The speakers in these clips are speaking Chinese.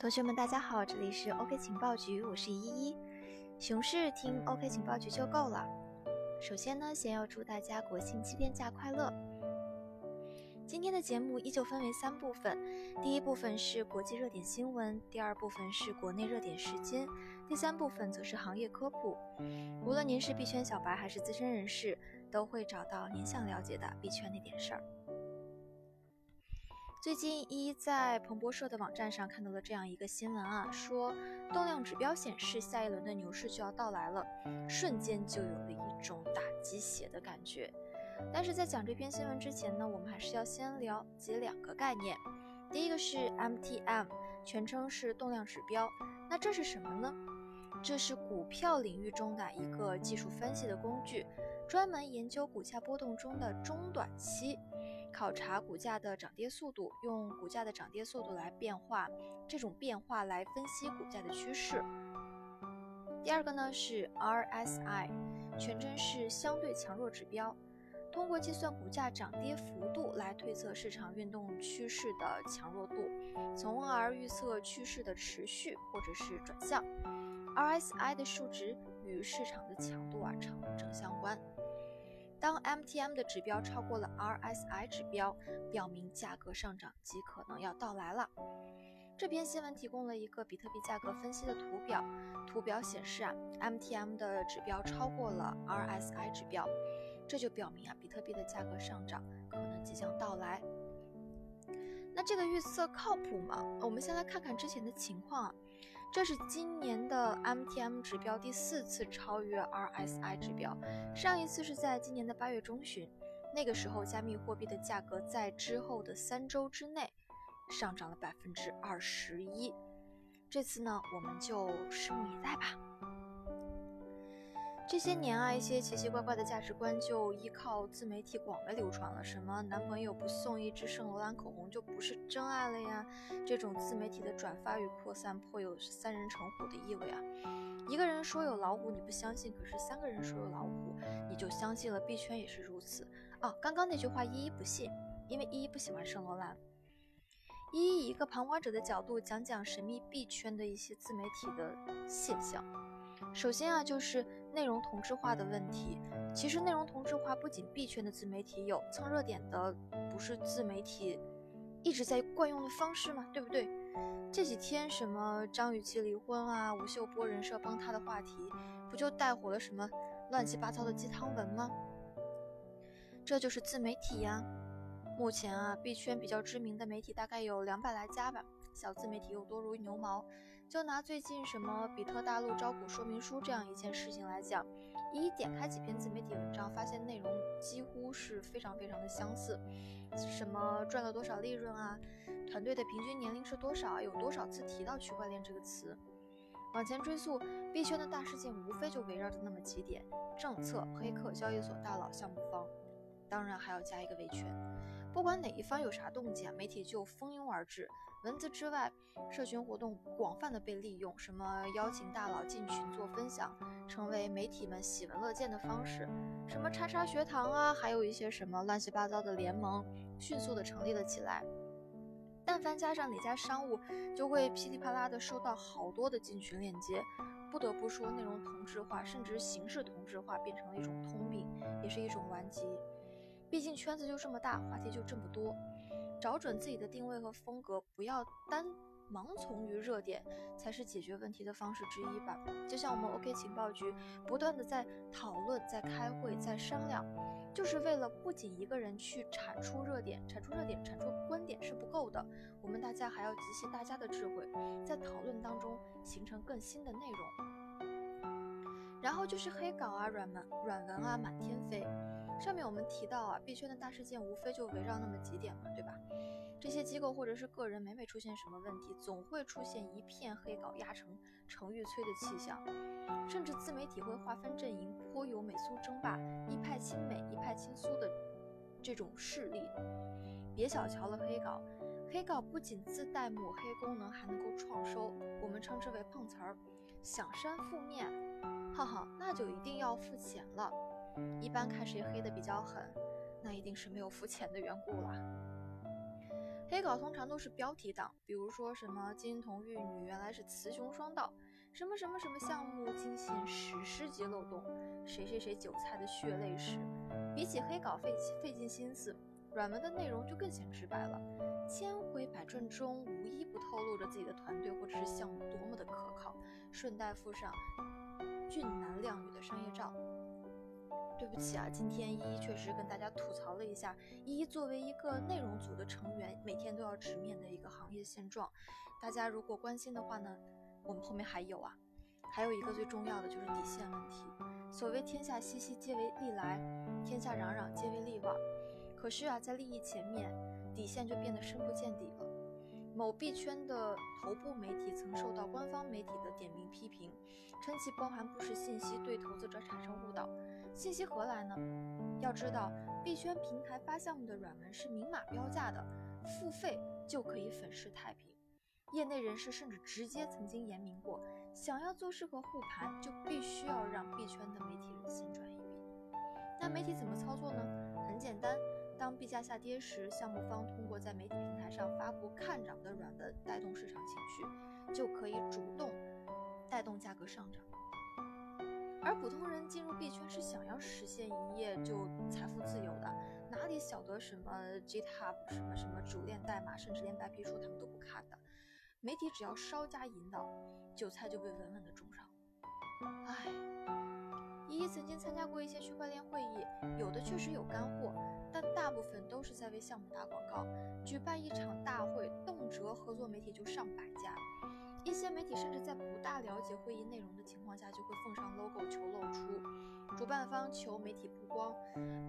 同学们，大家好，这里是 OK 情报局，我是依依。熊市听 OK 情报局就够了。首先呢，先要祝大家国庆七天假快乐。今天的节目依旧分为三部分，第一部分是国际热点新闻，第二部分是国内热点时间，第三部分则是行业科普。无论您是币圈小白还是资深人士，都会找到您想了解的币圈那点事儿。最近一在彭博社的网站上看到了这样一个新闻啊，说动量指标显示下一轮的牛市就要到来了，瞬间就有了一种打鸡血的感觉。但是在讲这篇新闻之前呢，我们还是要先了解两个概念。第一个是 MTM，全称是动量指标，那这是什么呢？这是股票领域中的一个技术分析的工具，专门研究股价波动中的中短期。考察股价的涨跌速度，用股价的涨跌速度来变化，这种变化来分析股价的趋势。第二个呢是 RSI，全称是相对强弱指标，通过计算股价涨跌幅度来推测市场运动趋势的强弱度，从而预测趋势的持续或者是转向。RSI 的数值与市场的强度啊成正相关。当 MTM 的指标超过了 RSI 指标，表明价格上涨即可能要到来了。这篇新闻提供了一个比特币价格分析的图表，图表显示啊，MTM 的指标超过了 RSI 指标，这就表明啊，比特币的价格上涨可能即将到来。那这个预测靠谱吗？我们先来看看之前的情况啊。这是今年的 MTM 指标第四次超越 RSI 指标，上一次是在今年的八月中旬，那个时候加密货币的价格在之后的三周之内上涨了百分之二十一。这次呢，我们就拭目以待吧。这些年啊，一些奇奇怪怪的价值观就依靠自媒体广为流传了。什么男朋友不送一支圣罗兰口红就不是真爱了呀？这种自媒体的转发与扩散颇有三人成虎的意味啊！一个人说有老虎你不相信，可是三个人说有老虎你就相信了。币圈也是如此啊！刚刚那句话依依不信，因为依依不喜欢圣罗兰。依依以一个旁观者的角度讲讲神秘币圈的一些自媒体的现象。首先啊，就是内容同质化的问题。其实内容同质化不仅币圈的自媒体有，蹭热点的不是自媒体一直在惯用的方式吗？对不对？这几天什么张雨绮离婚啊，吴秀波人设崩塌的话题，不就带火了什么乱七八糟的鸡汤文吗？这就是自媒体呀。目前啊，币圈比较知名的媒体大概有两百来家吧。小自媒体又多如牛毛，就拿最近什么比特大陆招股说明书这样一件事情来讲，一点开几篇自媒体文章，发现内容几乎是非常非常的相似。什么赚了多少利润啊，团队的平均年龄是多少，有多少次提到区块链这个词。往前追溯，币圈的大事件无非就围绕着那么几点：政策、黑客、交易所大佬、项目方。当然还要加一个维权，不管哪一方有啥动静，媒体就蜂拥而至。文字之外，社群活动广泛的被利用，什么邀请大佬进群做分享，成为媒体们喜闻乐见的方式。什么叉叉学堂啊，还有一些什么乱七八糟的联盟，迅速的成立了起来。但凡加上哪家商务，就会噼里啪啦的收到好多的进群链接。不得不说，内容同质化，甚至形式同质化，变成了一种通病，也是一种顽疾。毕竟圈子就这么大，话题就这么多，找准自己的定位和风格，不要单盲从于热点，才是解决问题的方式之一吧。就像我们 OK 情报局不断的在讨论、在开会、在商量，就是为了不仅一个人去产出热点、产出热点、产出观点是不够的，我们大家还要集齐大家的智慧，在讨论当中形成更新的内容。然后就是黑稿啊、软文、软文啊，满天飞。上面我们提到啊，币圈的大事件无非就围绕那么几点嘛，对吧？这些机构或者是个人，每每出现什么问题，总会出现一片黑稿压成程昱催的气象，甚至自媒体会划分阵营，颇有美苏争霸，一派亲美，一派亲苏的这种势力。别小瞧了黑稿，黑稿不仅自带抹黑功能，还能够创收，我们称之为碰瓷儿。想删负面，哈哈，那就一定要付钱了。一般看谁黑的比较狠，那一定是没有付钱的缘故了。黑稿通常都是标题党，比如说什么金童玉女原来是雌雄双盗，什么什么什么项目惊现史诗级漏洞，谁谁谁韭菜的血泪史。比起黑稿费费尽心思，软文的内容就更显直白了，千回百转中无一不透露着自己的团队或者是项目多么的可靠，顺带附上俊男靓女的商业照。对不起啊，今天依依确实跟大家吐槽了一下，依依作为一个内容组的成员，每天都要直面的一个行业现状。大家如果关心的话呢，我们后面还有啊，还有一个最重要的就是底线问题。所谓天下熙熙皆为利来，天下攘攘皆为利往。可是啊，在利益前面，底线就变得深不见底了。某币圈的头部媒体曾受到官方媒体的点名批评，称其包含不实信息，对投资者产生误导。信息何来呢？要知道，币圈平台发项目的软文是明码标价的，付费就可以粉饰太平。业内人士甚至直接曾经言明过，想要做适合护盘，就必须要让币圈的媒体人先赚一笔。那媒体怎么操作呢？很简单，当币价下跌时，项目方通过在媒体平台上发布看涨的软文，带动市场情绪，就可以主动带动价格上涨。而普通人进入币圈是想要实现一夜就财富自由的，哪里晓得什么 GitHub 什么什么主链代码，甚至连白皮书他们都不看的。媒体只要稍加引导，韭菜就被稳稳的种上。唉，依依曾经参加过一些区块链会议，有的确实有干货，但大部分都是在为项目打广告。举办一场大会，动辄合作媒体就上百家。一些媒体甚至在不大了解会议内容的情况下，就会奉上 logo 求露出。主办方求媒体曝光，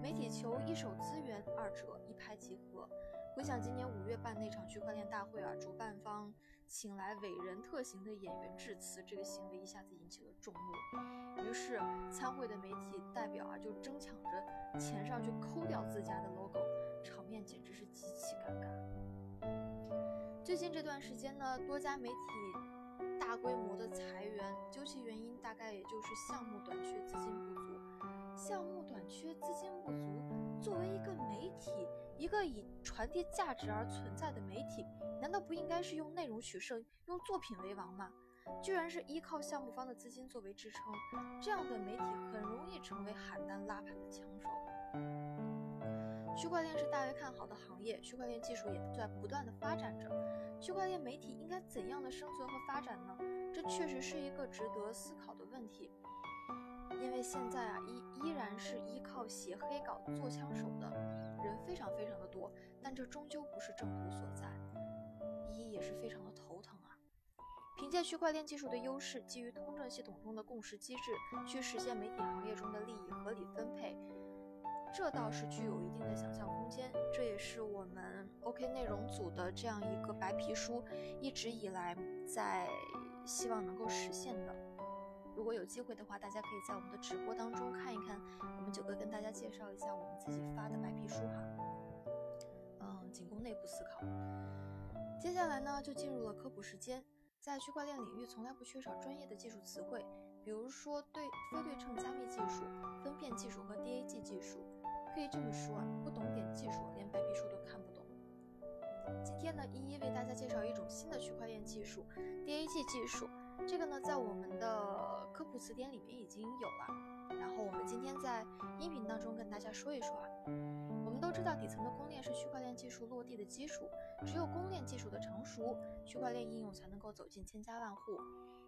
媒体求一手资源，二者一拍即合。回想今年五月办那场区块链大会啊，主办方请来伟人特型的演员致辞，这个行为一下子引起了众怒。于是参会的媒体代表啊，就争抢着钱上去抠掉自家的 logo，场面简直是极其尴尬。最近这段时间呢，多家媒体。大规模的裁员，究其原因，大概也就是项目短缺、资金不足。项目短缺、资金不足，作为一个媒体，一个以传递价值而存在的媒体，难道不应该是用内容取胜、用作品为王吗？居然是依靠项目方的资金作为支撑，这样的媒体很容易成为喊单拉盘的枪手。区块链是大为看好的行业，区块链技术也在不断的发展着。区块链媒体应该怎样的生存和发展呢？这确实是一个值得思考的问题。因为现在啊，依依然是依靠写黑稿做枪手的人非常非常的多，但这终究不是正途所在。依也是非常的头疼啊。凭借区块链技术的优势，基于通证系统中的共识机制，去实现媒体行业中的利益合理分配。这倒是具有一定的想象空间，这也是我们 OK 内容组的这样一个白皮书一直以来在希望能够实现的。如果有机会的话，大家可以在我们的直播当中看一看，我们九哥跟大家介绍一下我们自己发的白皮书哈。嗯，仅供内部思考。接下来呢，就进入了科普时间。在区块链领域，从来不缺少专业的技术词汇，比如说对非对称加密技术、分片技术和 DAG 技术。这么说啊，不懂点技术，连白皮书都看不懂。今天呢，一一为大家介绍一种新的区块链技术 ——DAG 技术。这个呢，在我们的科普词典里面已经有了。然后我们今天在音频当中跟大家说一说啊。我们都知道，底层的公链是区块链技术落地的基础，只有公链技术的成熟，区块链应用才能够走进千家万户。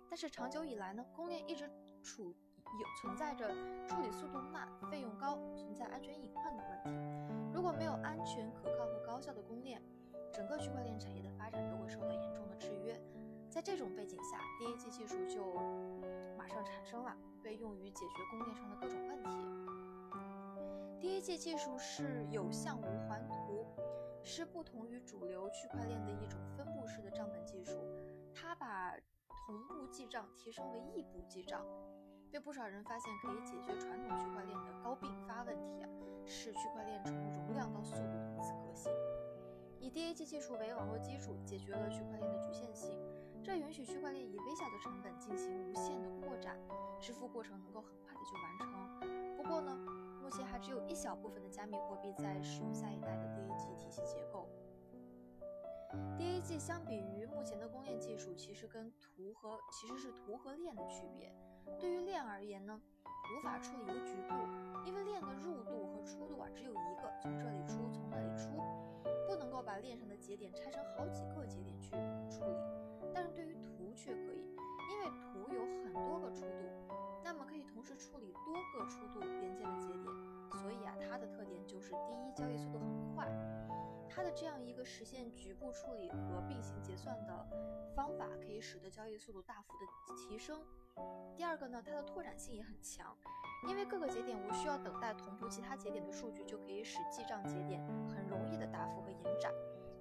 但是长久以来呢，公链一直处。有存在着处理速度慢、费用高、存在安全隐患等问题。如果没有安全、可靠和高效的公链，整个区块链产业的发展都会受到严重的制约。在这种背景下，DAG 技术就马上产生了，被用于解决公链上的各种问题。DAG 技术是有向无环图，是不同于主流区块链的一种分布式的账本技术。它把同步记账提升为异步记账。被不少人发现可以解决传统区块链的高并发问题，是区块链从容量到速度的一次革新。以 DAG 技术为网络基础，解决了区块链的局限性，这允许区块链以微小的成本进行无限的扩展，支付过程能够很快的就完成。不过呢，目前还只有一小部分的加密货币在使用下一代的 DAG 体系结构。DAG 相比于目前的公链技其实跟图和其实是图和链的区别。对于链而言呢，无法处理一个局部，因为链的入度和出度啊只有一个，从这里出，从那里出，不能够把链上的节点拆成好几个节点去处理。但是对于图却可以，因为图有很多个出度，那么可以同时处理多个出度连接的节点，所以啊，它的特点就是第一，交易速度很快。它的这样一个实现局部处理和并行结算的方法，可以使得交易速度大幅的提升。第二个呢，它的拓展性也很强，因为各个节点无需要等待同步其他节点的数据，就可以使记账节点很容易的大幅和延展。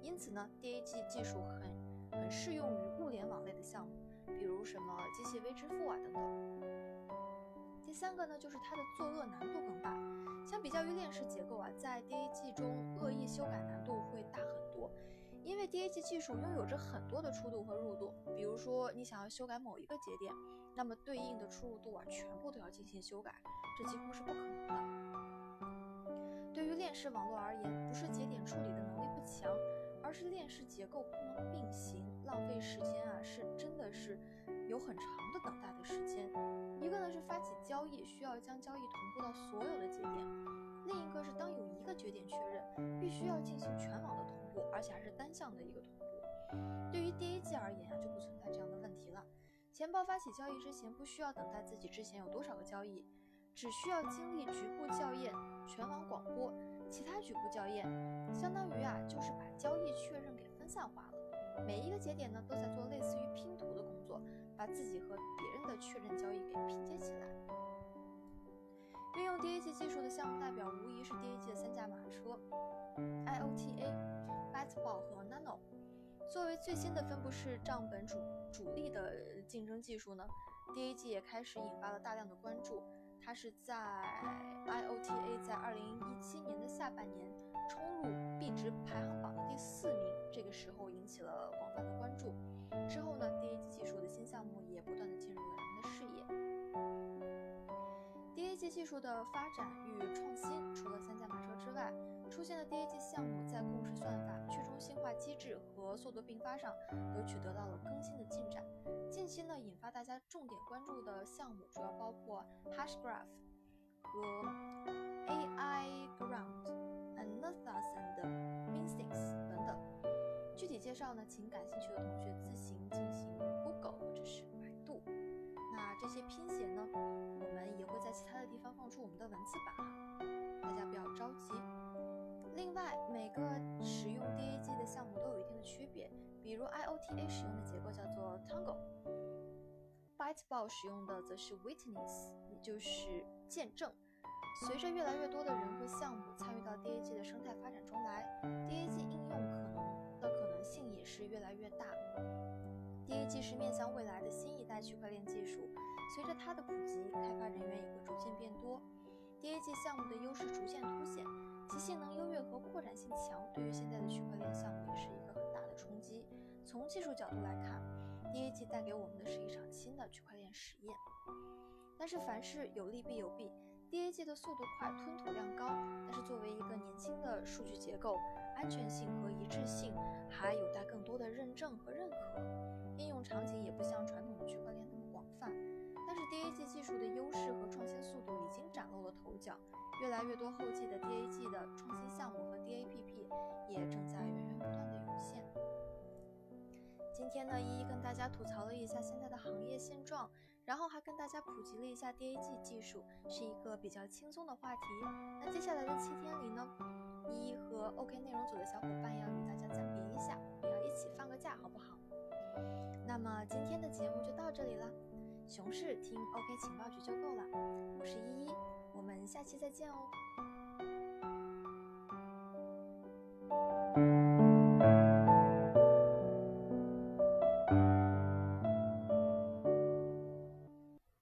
因此呢，DAG 技术很很适用于物联网类的项目，比如什么机器微支付啊等等。第三个呢，就是它的作恶难度更大。相比较于链式结构啊，在 DAG 中技术拥有着很多的出度和入度。比如说，你想要修改某一个节点，那么对应的出入度啊，全部都要进行修改，这几乎是不可能的。对于链式网络而言，不是节点处理的能力不强，而是链式结构不能并行，浪费时间啊，是真的是有很长的等待的时间。一个呢是发起交易需要将交易同步到所有的节点，另一个是当有一个节点确认，必须要进行全网，而且还是单向的一个同步。对于 DAG 而言啊，就不存在这样的问题了。钱包发起交易之前，不需要等待自己之前有多少个交易，只需要经历局部校验、全网广播、其他局部校验，相当于啊就是把交易确认给分散化了。每一个节点呢都在做类似于拼图的工作，把自己和别人的确认交易给拼接起来。DAG 技术的项目代表无疑是 DAG 的三驾马车：IOTA、Byteball 和 Nano。作为最新的分布式账本主主力的竞争技术呢，DAG 也开始引发了大量的关注。它是在 IOTA 在2017年的下半年冲入币值排行榜的第四名，这个时候引起了广泛的关注。之后呢，DAG 技术的新项目也不断的进入了人们的视野。DAG 技术的发展与创新，除了三驾马车之外，出现的第一季项目在共识算法、去中心化机制和速度并发上都取得了更新的进展。近期呢，引发大家重点关注的项目主要包括 Hashgraph 和 AI Ground、Another and Minstix 等等。具体介绍呢，请感兴趣的同学自行进行 Google 或者是百度。那这些拼写的文字版哈，大家不要着急。另外，每个使用 DAG 的项目都有一定的区别，比如 IOTA 使用的结构叫做 Tango，Byteball 使用的则是 Witness，也就是见证。随着越来越多的人和项目参与到 DAG 的生态发展中来，DAG 应用可能的可能性也是越来越大。DAG 是面向未来的新一代区块链技术，随着它的普及，开发人员也会逐渐变多。DAG 项目的优势逐渐凸显，其性能优越和扩展性强，对于现在的区块链项目也是一个很大的冲击。从技术角度来看，DAG 带给我们的是一场新的区块链实验。但是凡事有利必有弊，DAG 的速度快，吞吐量高，但是作为一个年轻的数据结构，安全性和一致性还有待更多的认证和认可，应用场景也不像传统的区块链那么广泛。但是 DAG 技术的优势和创新速度已经崭露了头角，越来越多后继的 DAG 的创新项目和 DAPP 也正在源源不断的涌现。今天呢，一一跟大家吐槽了一下现在的行业现状，然后还跟大家普及了一下 DAG 技术，是一个比较轻松的话题。那接下来的七天里呢，一一和 OK 内容组的小伙伴要与大家暂别一下，我们要一起放个假，好不好？那么今天的节目就到这里了。熊市听 ok 情报局就够了。我是依依我们下期再见哦。